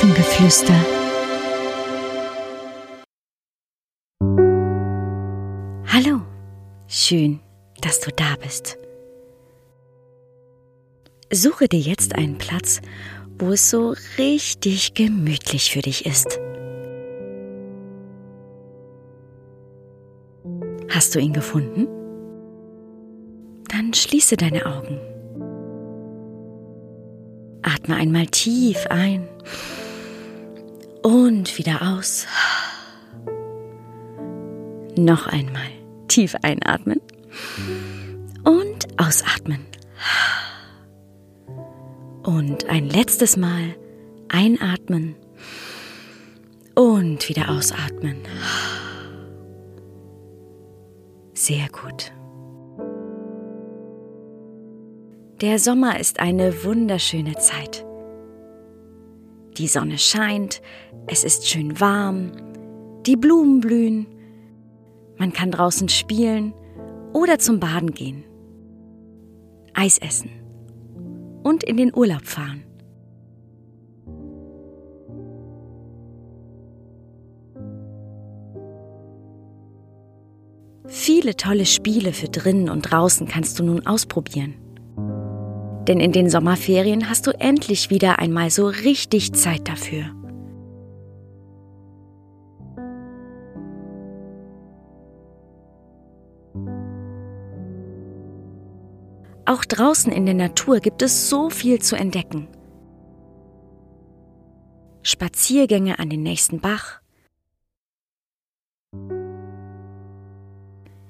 Hafengeflüster. Hallo, schön, dass du da bist. Suche dir jetzt einen Platz, wo es so richtig gemütlich für dich ist. Hast du ihn gefunden? Dann schließe deine Augen. Atme einmal tief ein und wieder aus. Noch einmal tief einatmen und ausatmen. Und ein letztes Mal einatmen und wieder ausatmen. Sehr gut. Der Sommer ist eine wunderschöne Zeit. Die Sonne scheint, es ist schön warm, die Blumen blühen, man kann draußen spielen oder zum Baden gehen, Eis essen und in den Urlaub fahren. Viele tolle Spiele für drinnen und draußen kannst du nun ausprobieren. Denn in den Sommerferien hast du endlich wieder einmal so richtig Zeit dafür. Auch draußen in der Natur gibt es so viel zu entdecken. Spaziergänge an den nächsten Bach,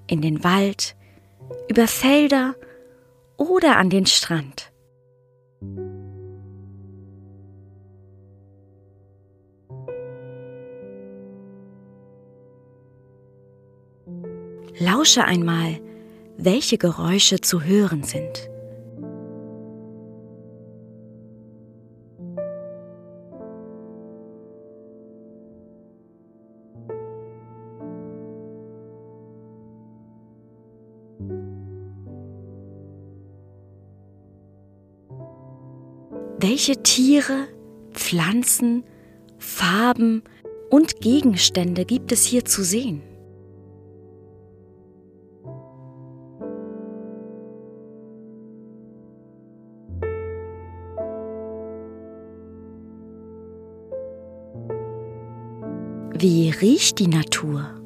in den Wald, über Felder oder an den Strand. Lausche einmal, welche Geräusche zu hören sind. Welche Tiere, Pflanzen, Farben und Gegenstände gibt es hier zu sehen? Wie riecht die Natur?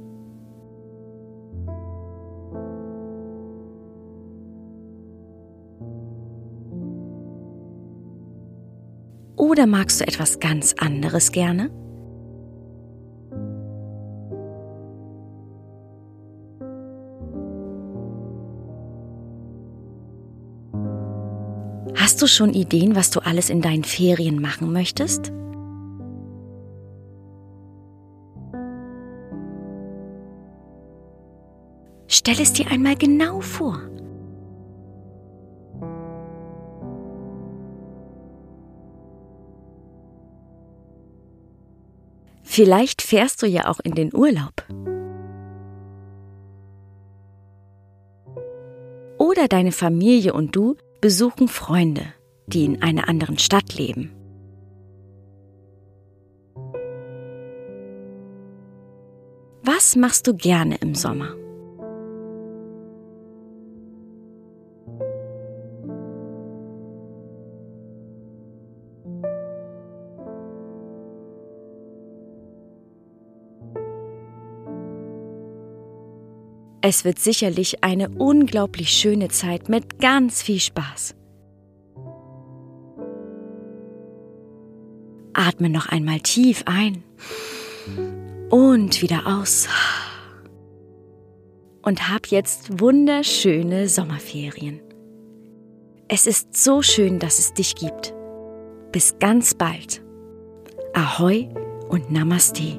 Oder magst du etwas ganz anderes gerne? Hast du schon Ideen, was du alles in deinen Ferien machen möchtest? Stell es dir einmal genau vor. Vielleicht fährst du ja auch in den Urlaub. Oder deine Familie und du besuchen Freunde, die in einer anderen Stadt leben. Was machst du gerne im Sommer? Es wird sicherlich eine unglaublich schöne Zeit mit ganz viel Spaß. Atme noch einmal tief ein und wieder aus. Und hab jetzt wunderschöne Sommerferien. Es ist so schön, dass es dich gibt. Bis ganz bald. Ahoi und Namaste.